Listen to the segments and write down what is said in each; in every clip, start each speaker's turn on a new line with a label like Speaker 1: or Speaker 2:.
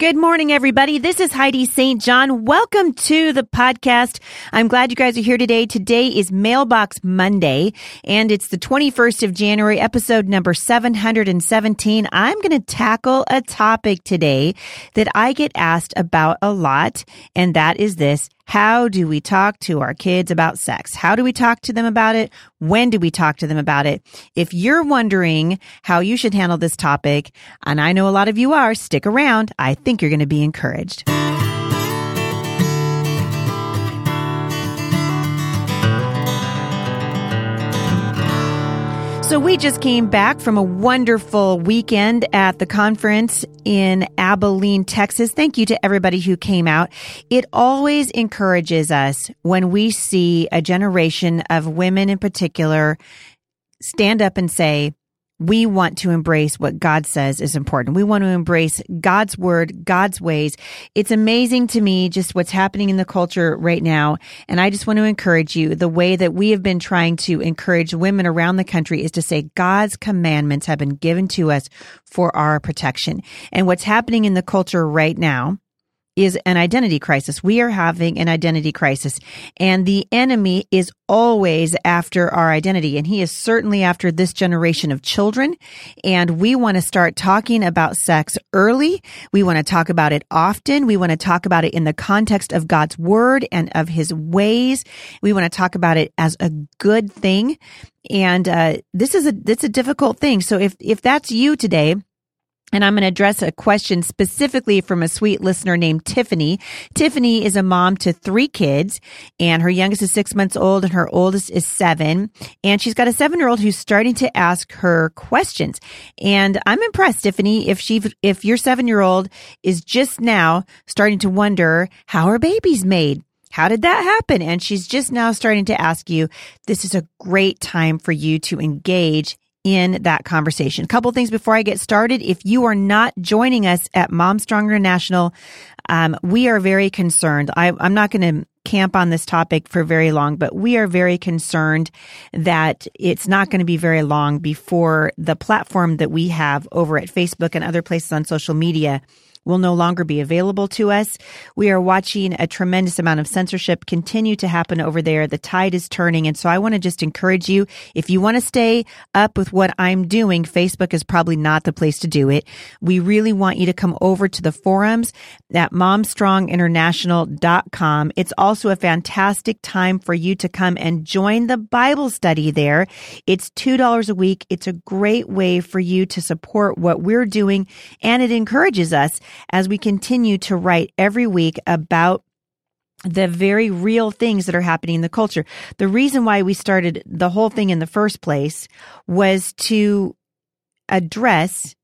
Speaker 1: Good morning, everybody. This is Heidi St. John. Welcome to the podcast. I'm glad you guys are here today. Today is Mailbox Monday, and it's the 21st of January, episode number 717. I'm going to tackle a topic today that I get asked about a lot, and that is this. How do we talk to our kids about sex? How do we talk to them about it? When do we talk to them about it? If you're wondering how you should handle this topic, and I know a lot of you are, stick around. I think you're going to be encouraged. So we just came back from a wonderful weekend at the conference in Abilene, Texas. Thank you to everybody who came out. It always encourages us when we see a generation of women in particular stand up and say, we want to embrace what God says is important. We want to embrace God's word, God's ways. It's amazing to me just what's happening in the culture right now. And I just want to encourage you. The way that we have been trying to encourage women around the country is to say God's commandments have been given to us for our protection. And what's happening in the culture right now is an identity crisis. We are having an identity crisis and the enemy is always after our identity and he is certainly after this generation of children. And we want to start talking about sex early. We want to talk about it often. We want to talk about it in the context of God's word and of his ways. We want to talk about it as a good thing. And, uh, this is a, it's a difficult thing. So if, if that's you today, and I'm going to address a question specifically from a sweet listener named Tiffany. Tiffany is a mom to three kids and her youngest is six months old and her oldest is seven. And she's got a seven year old who's starting to ask her questions. And I'm impressed, Tiffany, if she, if your seven year old is just now starting to wonder how are babies made? How did that happen? And she's just now starting to ask you, this is a great time for you to engage in that conversation. A couple things before I get started. If you are not joining us at Mom Strong International, um, we are very concerned. I, I'm not going to camp on this topic for very long, but we are very concerned that it's not going to be very long before the platform that we have over at Facebook and other places on social media will no longer be available to us. We are watching a tremendous amount of censorship continue to happen over there. The tide is turning. And so I want to just encourage you, if you want to stay up with what I'm doing, Facebook is probably not the place to do it. We really want you to come over to the forums at momstronginternational.com. It's also a fantastic time for you to come and join the Bible study there. It's $2 a week. It's a great way for you to support what we're doing and it encourages us as we continue to write every week about the very real things that are happening in the culture. The reason why we started the whole thing in the first place was to address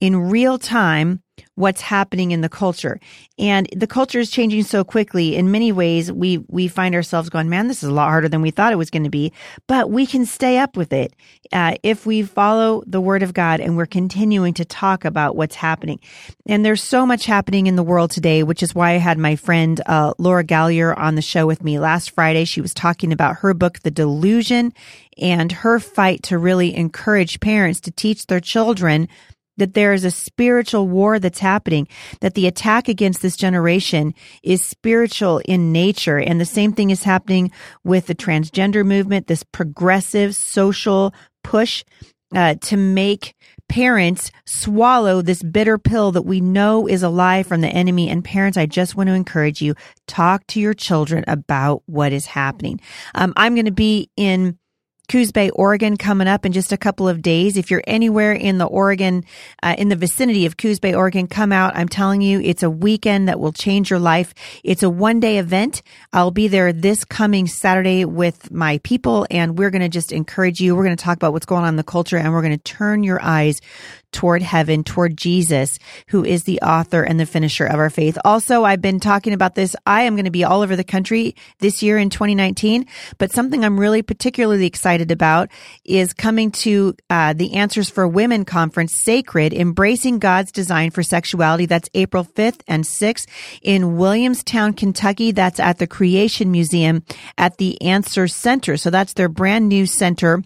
Speaker 1: in real time what's happening in the culture. And the culture is changing so quickly. In many ways, we, we find ourselves going, man, this is a lot harder than we thought it was going to be, but we can stay up with it. Uh, if we follow the word of God and we're continuing to talk about what's happening. And there's so much happening in the world today, which is why I had my friend, uh, Laura Gallier on the show with me last Friday. She was talking about her book, The Delusion, and her fight to really encourage parents to teach their children that there is a spiritual war that's happening, that the attack against this generation is spiritual in nature. And the same thing is happening with the transgender movement, this progressive social push uh, to make parents swallow this bitter pill that we know is a lie from the enemy. And parents, I just want to encourage you, talk to your children about what is happening. Um, I'm going to be in Coos Bay, Oregon coming up in just a couple of days. If you're anywhere in the Oregon, uh, in the vicinity of Coos Bay, Oregon, come out. I'm telling you, it's a weekend that will change your life. It's a one day event. I'll be there this coming Saturday with my people and we're going to just encourage you. We're going to talk about what's going on in the culture and we're going to turn your eyes toward heaven, toward Jesus, who is the author and the finisher of our faith. Also, I've been talking about this. I am going to be all over the country this year in 2019, but something I'm really particularly excited about is coming to uh, the Answers for Women conference, Sacred, Embracing God's Design for Sexuality. That's April 5th and 6th in Williamstown, Kentucky. That's at the Creation Museum at the Answer Center. So that's their brand new center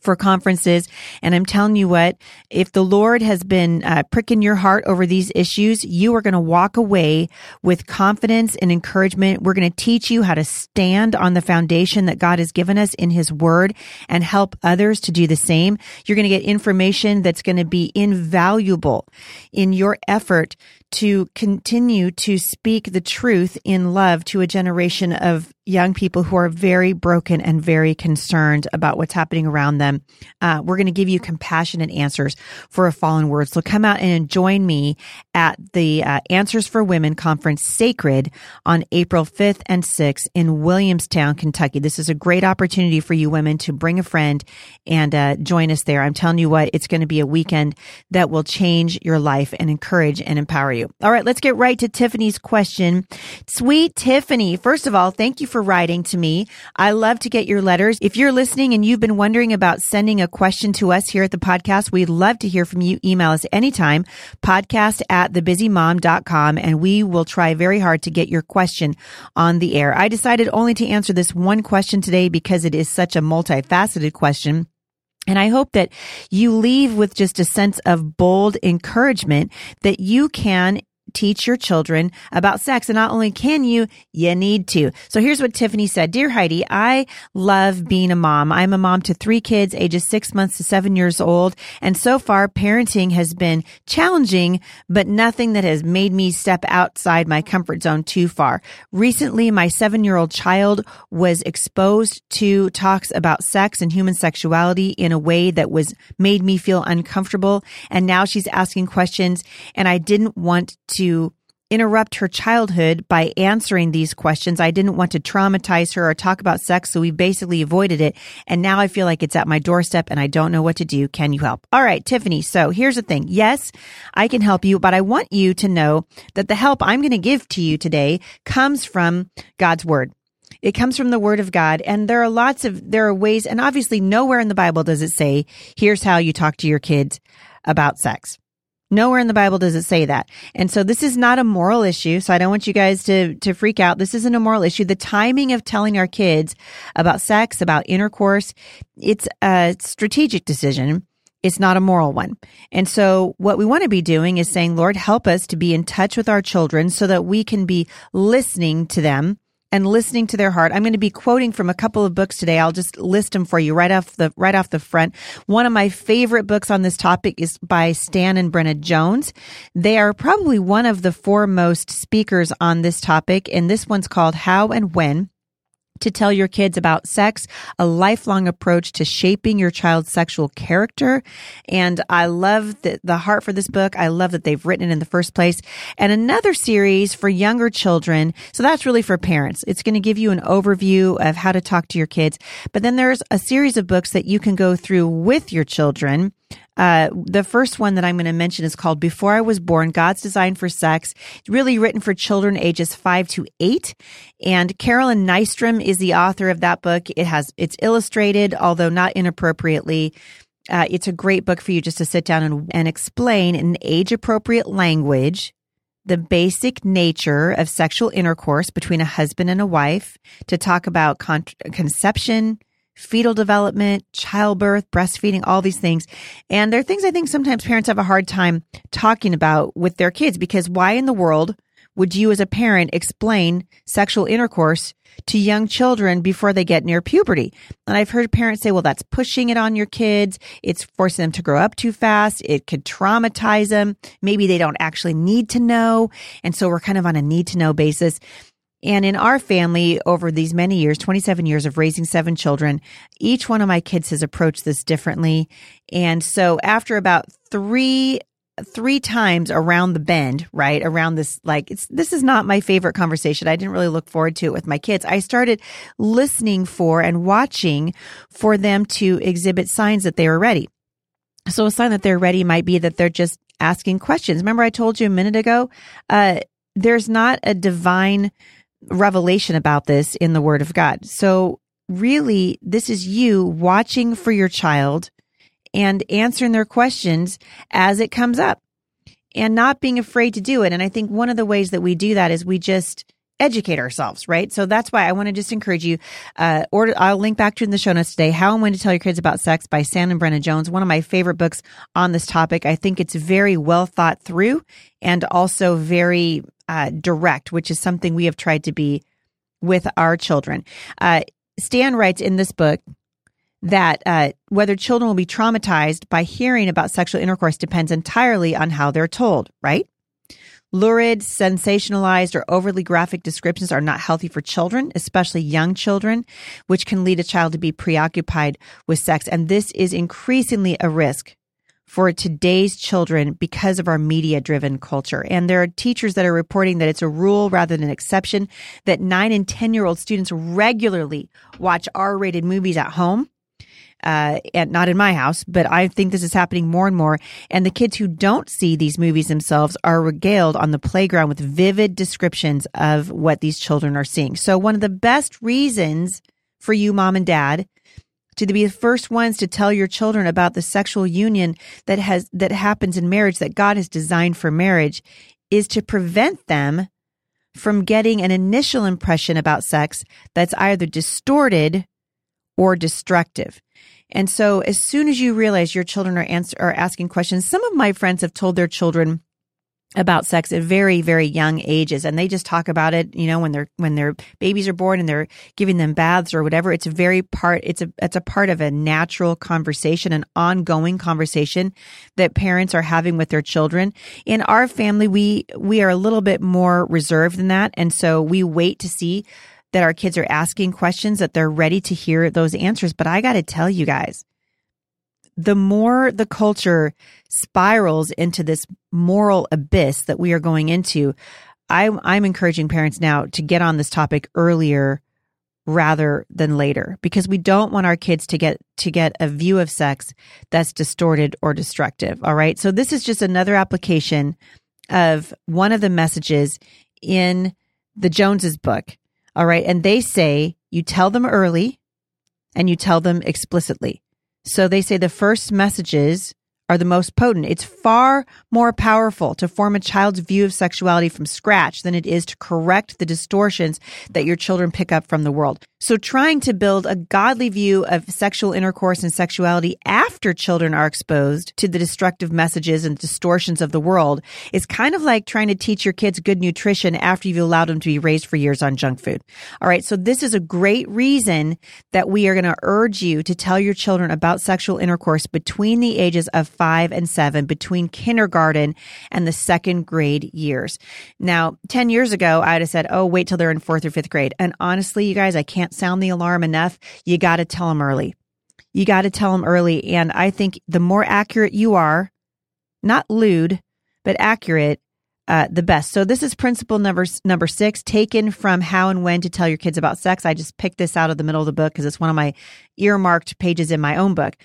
Speaker 1: for conferences. And I'm telling you what, if the Lord has been uh, pricking your heart over these issues, you are going to walk away with confidence and encouragement. We're going to teach you how to stand on the foundation that God has given us in his word and help others to do the same. You're going to get information that's going to be invaluable in your effort to continue to speak the truth in love to a generation of young people who are very broken and very concerned about what's happening around them. Uh, we're going to give you compassionate answers for a fallen world. So come out and join me at the uh, Answers for Women conference Sacred on April 5th and 6th in Williamstown, Kentucky. This is a great opportunity for you women to bring a friend and uh, join us there. I'm telling you what, it's going to be a weekend that will change your life and encourage and empower you. All right, let's get right to Tiffany's question. Sweet Tiffany, first of all, thank you for writing to me. I love to get your letters. If you're listening and you've been wondering about sending a question to us here at the podcast, we'd love to hear from you. Email us anytime, podcast at thebusymom.com, and we will try very hard to get your question on the air. I decided only to answer this one question today because it is such a multifaceted question. And I hope that you leave with just a sense of bold encouragement that you can teach your children about sex. And not only can you, you need to. So here's what Tiffany said. Dear Heidi, I love being a mom. I'm a mom to three kids, ages six months to seven years old. And so far, parenting has been challenging, but nothing that has made me step outside my comfort zone too far. Recently, my seven year old child was exposed to talks about sex and human sexuality in a way that was made me feel uncomfortable. And now she's asking questions and I didn't want to to interrupt her childhood by answering these questions. I didn't want to traumatize her or talk about sex, so we basically avoided it. And now I feel like it's at my doorstep and I don't know what to do. Can you help? All right, Tiffany. So here's the thing. Yes, I can help you, but I want you to know that the help I'm going to give to you today comes from God's word. It comes from the word of God. And there are lots of, there are ways, and obviously nowhere in the Bible does it say, here's how you talk to your kids about sex. Nowhere in the Bible does it say that. And so this is not a moral issue. So I don't want you guys to, to freak out. This isn't a moral issue. The timing of telling our kids about sex, about intercourse, it's a strategic decision. It's not a moral one. And so what we want to be doing is saying, Lord, help us to be in touch with our children so that we can be listening to them and listening to their heart. I'm going to be quoting from a couple of books today. I'll just list them for you right off the right off the front. One of my favorite books on this topic is by Stan and Brenna Jones. They are probably one of the foremost speakers on this topic, and this one's called How and When to tell your kids about sex, a lifelong approach to shaping your child's sexual character. And I love the, the heart for this book. I love that they've written it in the first place. And another series for younger children. So that's really for parents. It's going to give you an overview of how to talk to your kids. But then there's a series of books that you can go through with your children uh, the first one that I'm going to mention is called Before I Was Born, God's Design for Sex. It's really written for children ages five to eight. And Carolyn Nystrom is the author of that book. It has, it's illustrated, although not inappropriately. Uh, it's a great book for you just to sit down and, and explain in age appropriate language the basic nature of sexual intercourse between a husband and a wife, to talk about con- conception, fetal development, childbirth, breastfeeding, all these things. And there are things I think sometimes parents have a hard time talking about with their kids because why in the world would you as a parent explain sexual intercourse to young children before they get near puberty? And I've heard parents say, well, that's pushing it on your kids. It's forcing them to grow up too fast. It could traumatize them. Maybe they don't actually need to know. And so we're kind of on a need to know basis. And in our family, over these many years, 27 years of raising seven children, each one of my kids has approached this differently. And so after about three three times around the bend, right? Around this, like, it's, this is not my favorite conversation. I didn't really look forward to it with my kids. I started listening for and watching for them to exhibit signs that they were ready. So a sign that they're ready might be that they're just asking questions. Remember I told you a minute ago, uh, there's not a divine revelation about this in the Word of God. So, really, this is you watching for your child and answering their questions as it comes up and not being afraid to do it. And I think one of the ways that we do that is we just educate ourselves, right? So that's why I want to just encourage you. Uh, or I'll link back to in the show notes today. How and When to Tell Your Kids About Sex by Stan and Brenna Jones. One of my favorite books on this topic. I think it's very well thought through and also very uh, direct, which is something we have tried to be with our children. Uh, Stan writes in this book that uh, whether children will be traumatized by hearing about sexual intercourse depends entirely on how they're told, right? Lurid, sensationalized, or overly graphic descriptions are not healthy for children, especially young children, which can lead a child to be preoccupied with sex. And this is increasingly a risk for today's children because of our media driven culture. And there are teachers that are reporting that it's a rule rather than an exception that nine and 10 year old students regularly watch R rated movies at home uh, and not in my house, but I think this is happening more and more. And the kids who don't see these movies themselves are regaled on the playground with vivid descriptions of what these children are seeing. So one of the best reasons for you, mom and dad, to be the first ones to tell your children about the sexual union that has that happens in marriage that God has designed for marriage is to prevent them from getting an initial impression about sex that's either distorted or destructive. And so as soon as you realize your children are answer, are asking questions, some of my friends have told their children about sex at very very young ages. And they just talk about it you know when they're when their babies are born and they're giving them baths or whatever. It's a very part it's a it's a part of a natural conversation an ongoing conversation that parents are having with their children. In our family we we are a little bit more reserved than that. And so we wait to see that our kids are asking questions, that they're ready to hear those answers. But I got to tell you guys, the more the culture spirals into this moral abyss that we are going into, I, I'm encouraging parents now to get on this topic earlier rather than later because we don't want our kids to get to get a view of sex that's distorted or destructive all right so this is just another application of one of the messages in the joneses book all right. And they say you tell them early and you tell them explicitly. So they say the first messages are the most potent. It's far more powerful to form a child's view of sexuality from scratch than it is to correct the distortions that your children pick up from the world. So trying to build a godly view of sexual intercourse and sexuality after children are exposed to the destructive messages and distortions of the world is kind of like trying to teach your kids good nutrition after you've allowed them to be raised for years on junk food. All right. So this is a great reason that we are going to urge you to tell your children about sexual intercourse between the ages of five and seven, between kindergarten and the second grade years. Now, 10 years ago, I'd have said, Oh, wait till they're in fourth or fifth grade. And honestly, you guys, I can't sound the alarm enough, you got to tell them early. You got to tell them early. And I think the more accurate you are, not lewd, but accurate, uh, the best. So this is principle number number six, taken from How and When to Tell Your Kids About Sex. I just picked this out of the middle of the book because it's one of my earmarked pages in my own book.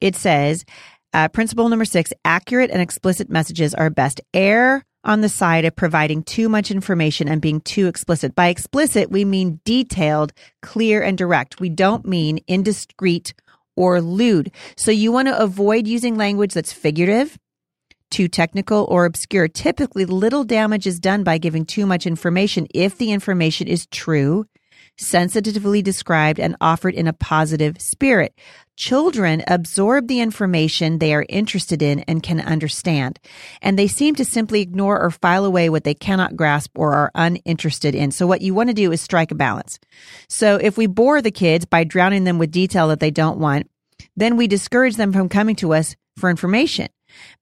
Speaker 1: It says, uh, principle number six: accurate and explicit messages are best. Err on the side of providing too much information and being too explicit. By explicit, we mean detailed, clear, and direct. We don't mean indiscreet or lewd. So you want to avoid using language that's figurative, too technical, or obscure. Typically, little damage is done by giving too much information if the information is true sensitively described and offered in a positive spirit. Children absorb the information they are interested in and can understand, and they seem to simply ignore or file away what they cannot grasp or are uninterested in. So what you want to do is strike a balance. So if we bore the kids by drowning them with detail that they don't want, then we discourage them from coming to us for information.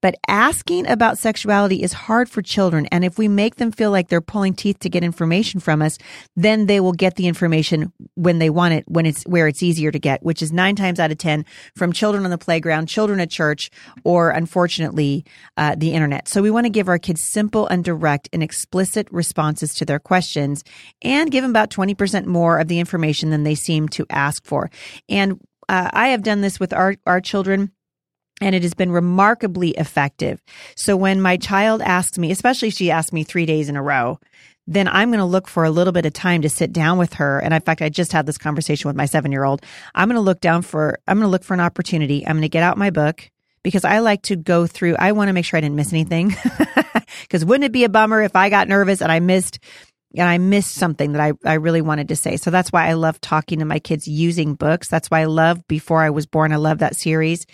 Speaker 1: But asking about sexuality is hard for children. And if we make them feel like they're pulling teeth to get information from us, then they will get the information when they want it, when it's where it's easier to get, which is nine times out of 10 from children on the playground, children at church, or unfortunately, uh, the internet. So we want to give our kids simple and direct and explicit responses to their questions and give them about 20% more of the information than they seem to ask for. And uh, I have done this with our, our children and it has been remarkably effective. So when my child asks me, especially she asks me three days in a row, then I'm going to look for a little bit of time to sit down with her. And in fact, I just had this conversation with my seven year old. I'm going to look down for, I'm going to look for an opportunity. I'm going to get out my book because I like to go through, I want to make sure I didn't miss anything. Because wouldn't it be a bummer if I got nervous and I missed and I missed something that I, I really wanted to say. So that's why I love talking to my kids using books. That's why I love Before I Was Born. I love that series.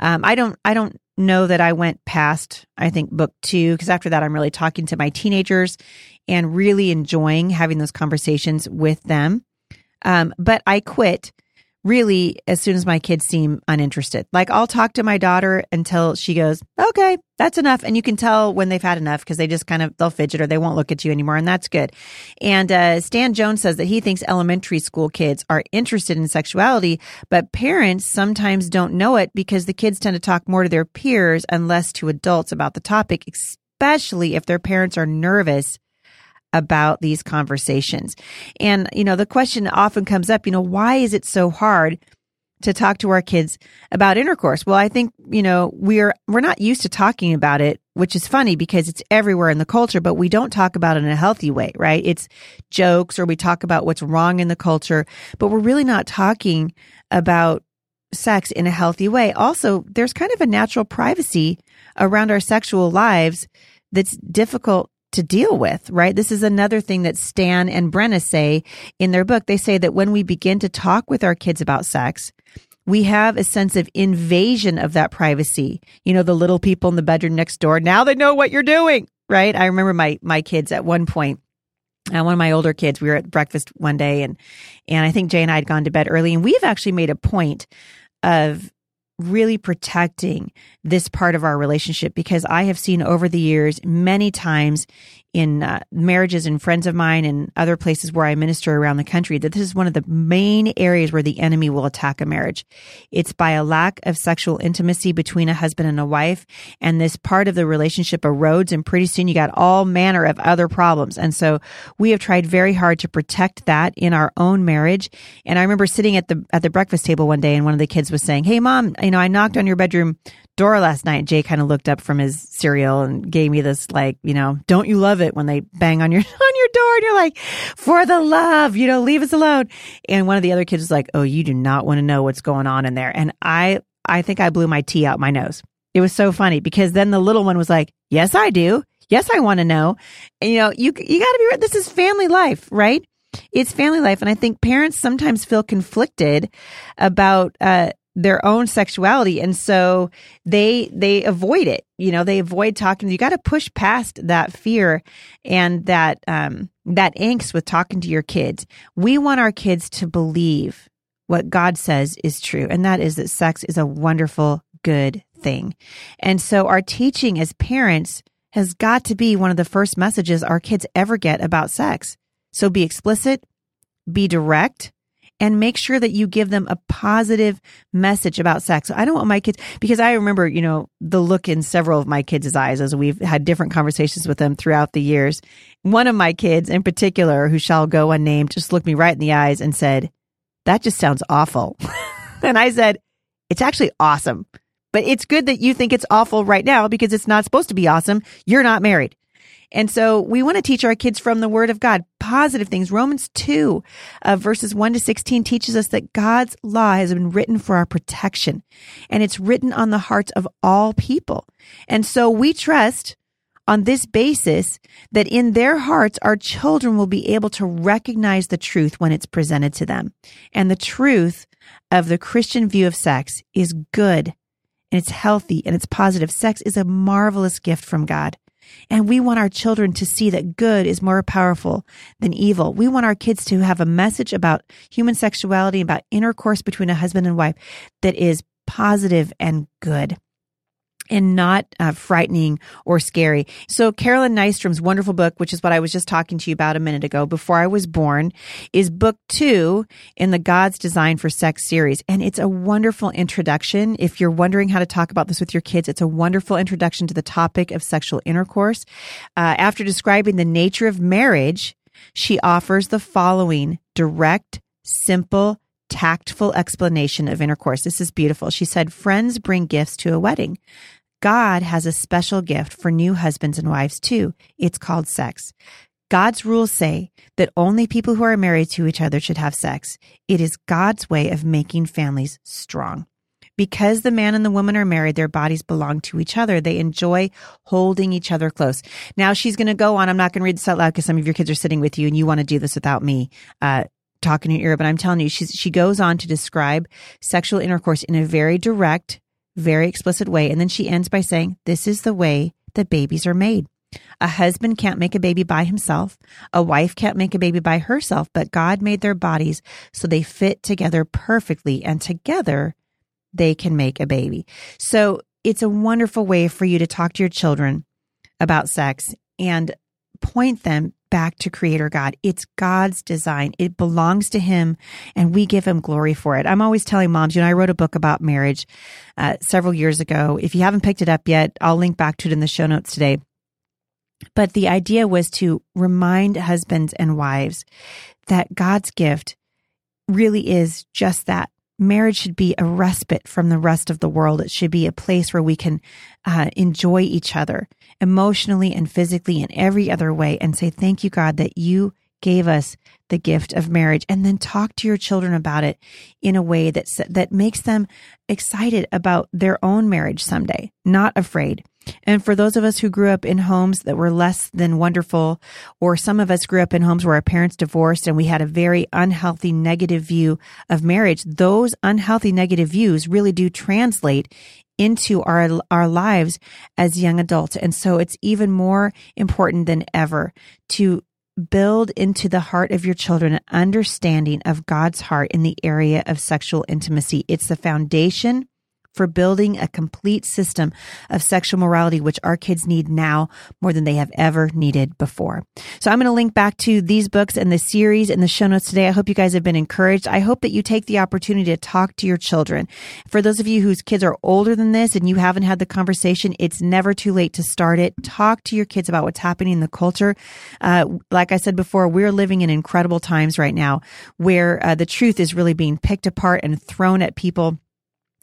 Speaker 1: Um, I don't, I don't know that I went past, I think, book two, because after that, I'm really talking to my teenagers and really enjoying having those conversations with them. Um, but I quit really as soon as my kids seem uninterested. Like I'll talk to my daughter until she goes, okay, that's enough. And you can tell when they've had enough because they just kind of, they'll fidget or they won't look at you anymore. And that's good. And, uh, Stan Jones says that he thinks elementary school kids are interested in sexuality, but parents sometimes don't know it because the kids tend to talk more to their peers and less to adults about the topic, especially if their parents are nervous about these conversations. And, you know, the question often comes up, you know, why is it so hard to talk to our kids about intercourse? Well, I think, you know, we're, we're not used to talking about it, which is funny because it's everywhere in the culture, but we don't talk about it in a healthy way, right? It's jokes or we talk about what's wrong in the culture, but we're really not talking about sex in a healthy way. Also, there's kind of a natural privacy around our sexual lives that's difficult to deal with, right? This is another thing that Stan and Brenna say in their book. They say that when we begin to talk with our kids about sex, we have a sense of invasion of that privacy. You know, the little people in the bedroom next door. Now they know what you're doing, right? I remember my, my kids at one point, uh, one of my older kids, we were at breakfast one day and, and I think Jay and I had gone to bed early and we've actually made a point of really protecting this part of our relationship because I have seen over the years many times in uh, marriages and friends of mine and other places where I minister around the country that this is one of the main areas where the enemy will attack a marriage. It's by a lack of sexual intimacy between a husband and a wife. And this part of the relationship erodes and pretty soon you got all manner of other problems. And so we have tried very hard to protect that in our own marriage. And I remember sitting at the, at the breakfast table one day and one of the kids was saying, Hey mom, you know, I knocked on your bedroom door last night. Jay kind of looked up from his cereal and gave me this like, you know, don't you love it when they bang on your on your door and you're like, for the love, you know, leave us alone. And one of the other kids was like, oh, you do not want to know what's going on in there. And I I think I blew my tea out my nose. It was so funny because then the little one was like, yes, I do. Yes, I want to know. And, you know, you you got to be right. This is family life, right? It's family life, and I think parents sometimes feel conflicted about uh, their own sexuality. And so they they avoid it you know they avoid talking. You got to push past that fear and that um that angst with talking to your kids. We want our kids to believe what god says is true and that is that sex is a wonderful good thing. And so our teaching as parents has got to be one of the first messages our kids ever get about sex. So be explicit be direct and make sure that you give them a positive message about sex. So I don't want my kids, because I remember, you know, the look in several of my kids' eyes as we've had different conversations with them throughout the years. One of my kids in particular, who shall go unnamed, just looked me right in the eyes and said, that just sounds awful. and I said, it's actually awesome. But it's good that you think it's awful right now because it's not supposed to be awesome. You're not married. And so we want to teach our kids from the word of God positive things. Romans 2 uh, verses 1 to 16 teaches us that God's law has been written for our protection and it's written on the hearts of all people. And so we trust on this basis that in their hearts, our children will be able to recognize the truth when it's presented to them. And the truth of the Christian view of sex is good and it's healthy and it's positive. Sex is a marvelous gift from God. And we want our children to see that good is more powerful than evil. We want our kids to have a message about human sexuality, about intercourse between a husband and wife that is positive and good and not uh, frightening or scary. So Carolyn Nystrom's wonderful book, which is what I was just talking to you about a minute ago, Before I Was Born, is book two in the God's Design for Sex series. And it's a wonderful introduction. If you're wondering how to talk about this with your kids, it's a wonderful introduction to the topic of sexual intercourse. Uh, after describing the nature of marriage, she offers the following direct, simple, tactful explanation of intercourse. This is beautiful. She said, Friends bring gifts to a wedding. God has a special gift for new husbands and wives too. It's called sex. God's rules say that only people who are married to each other should have sex. It is God's way of making families strong. Because the man and the woman are married, their bodies belong to each other. They enjoy holding each other close. Now she's going to go on. I'm not going to read this out loud because some of your kids are sitting with you and you want to do this without me. Uh, talking in your ear, but I'm telling you, she's, she goes on to describe sexual intercourse in a very direct, very explicit way. And then she ends by saying, this is the way that babies are made. A husband can't make a baby by himself. A wife can't make a baby by herself, but God made their bodies so they fit together perfectly and together they can make a baby. So it's a wonderful way for you to talk to your children about sex and point them back to creator God. It's God's design. It belongs to him and we give him glory for it. I'm always telling moms, you know, I wrote a book about marriage uh, several years ago. If you haven't picked it up yet, I'll link back to it in the show notes today. But the idea was to remind husbands and wives that God's gift really is just that marriage should be a respite from the rest of the world. It should be a place where we can uh, enjoy each other emotionally and physically in every other way and say, Thank you, God, that you gave us the gift of marriage and then talk to your children about it in a way that that makes them excited about their own marriage someday not afraid and for those of us who grew up in homes that were less than wonderful, or some of us grew up in homes where our parents divorced and we had a very unhealthy negative view of marriage, those unhealthy negative views really do translate into our our lives as young adults. And so it's even more important than ever to build into the heart of your children an understanding of God's heart in the area of sexual intimacy. It's the foundation for building a complete system of sexual morality, which our kids need now more than they have ever needed before. So I'm going to link back to these books and the series in the show notes today. I hope you guys have been encouraged. I hope that you take the opportunity to talk to your children. For those of you whose kids are older than this and you haven't had the conversation, it's never too late to start it. Talk to your kids about what's happening in the culture. Uh, like I said before, we're living in incredible times right now where uh, the truth is really being picked apart and thrown at people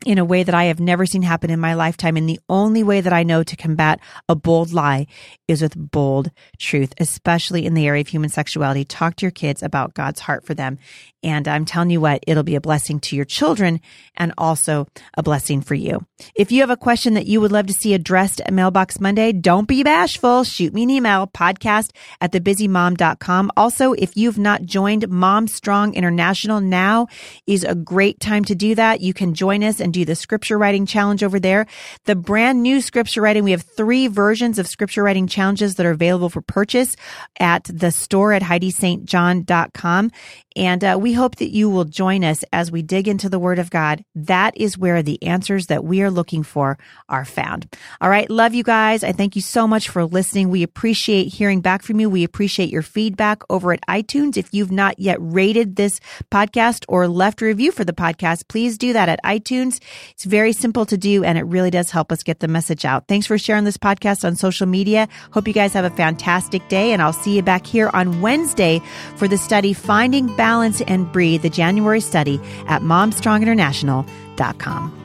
Speaker 1: in a way that I have never seen happen in my lifetime. And the only way that I know to combat a bold lie is with bold truth, especially in the area of human sexuality. Talk to your kids about God's heart for them. And I'm telling you what, it'll be a blessing to your children and also a blessing for you. If you have a question that you would love to see addressed at Mailbox Monday, don't be bashful. Shoot me an email, podcast at thebusymom.com. Also, if you've not joined Mom Strong International, now is a great time to do that. You can join us and do the scripture writing challenge over there. The brand new scripture writing, we have three versions of scripture writing challenges that are available for purchase at the store at HeidiSt.John.com. And uh, we hope that you will join us as we dig into the Word of God. That is where the answers that we are looking for are found. All right. Love you guys. I thank you so much for listening. We appreciate hearing back from you. We appreciate your feedback over at iTunes. If you've not yet rated this podcast or left a review for the podcast, please do that at iTunes. It's very simple to do and it really does help us get the message out. Thanks for sharing this podcast on social media. Hope you guys have a fantastic day and I'll see you back here on Wednesday for the study Finding Balance and Breathe, the January study at momstronginternational.com.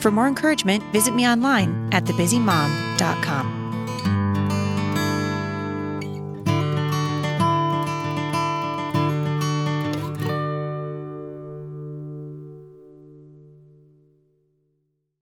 Speaker 1: For more encouragement, visit me online at thebusymom.com.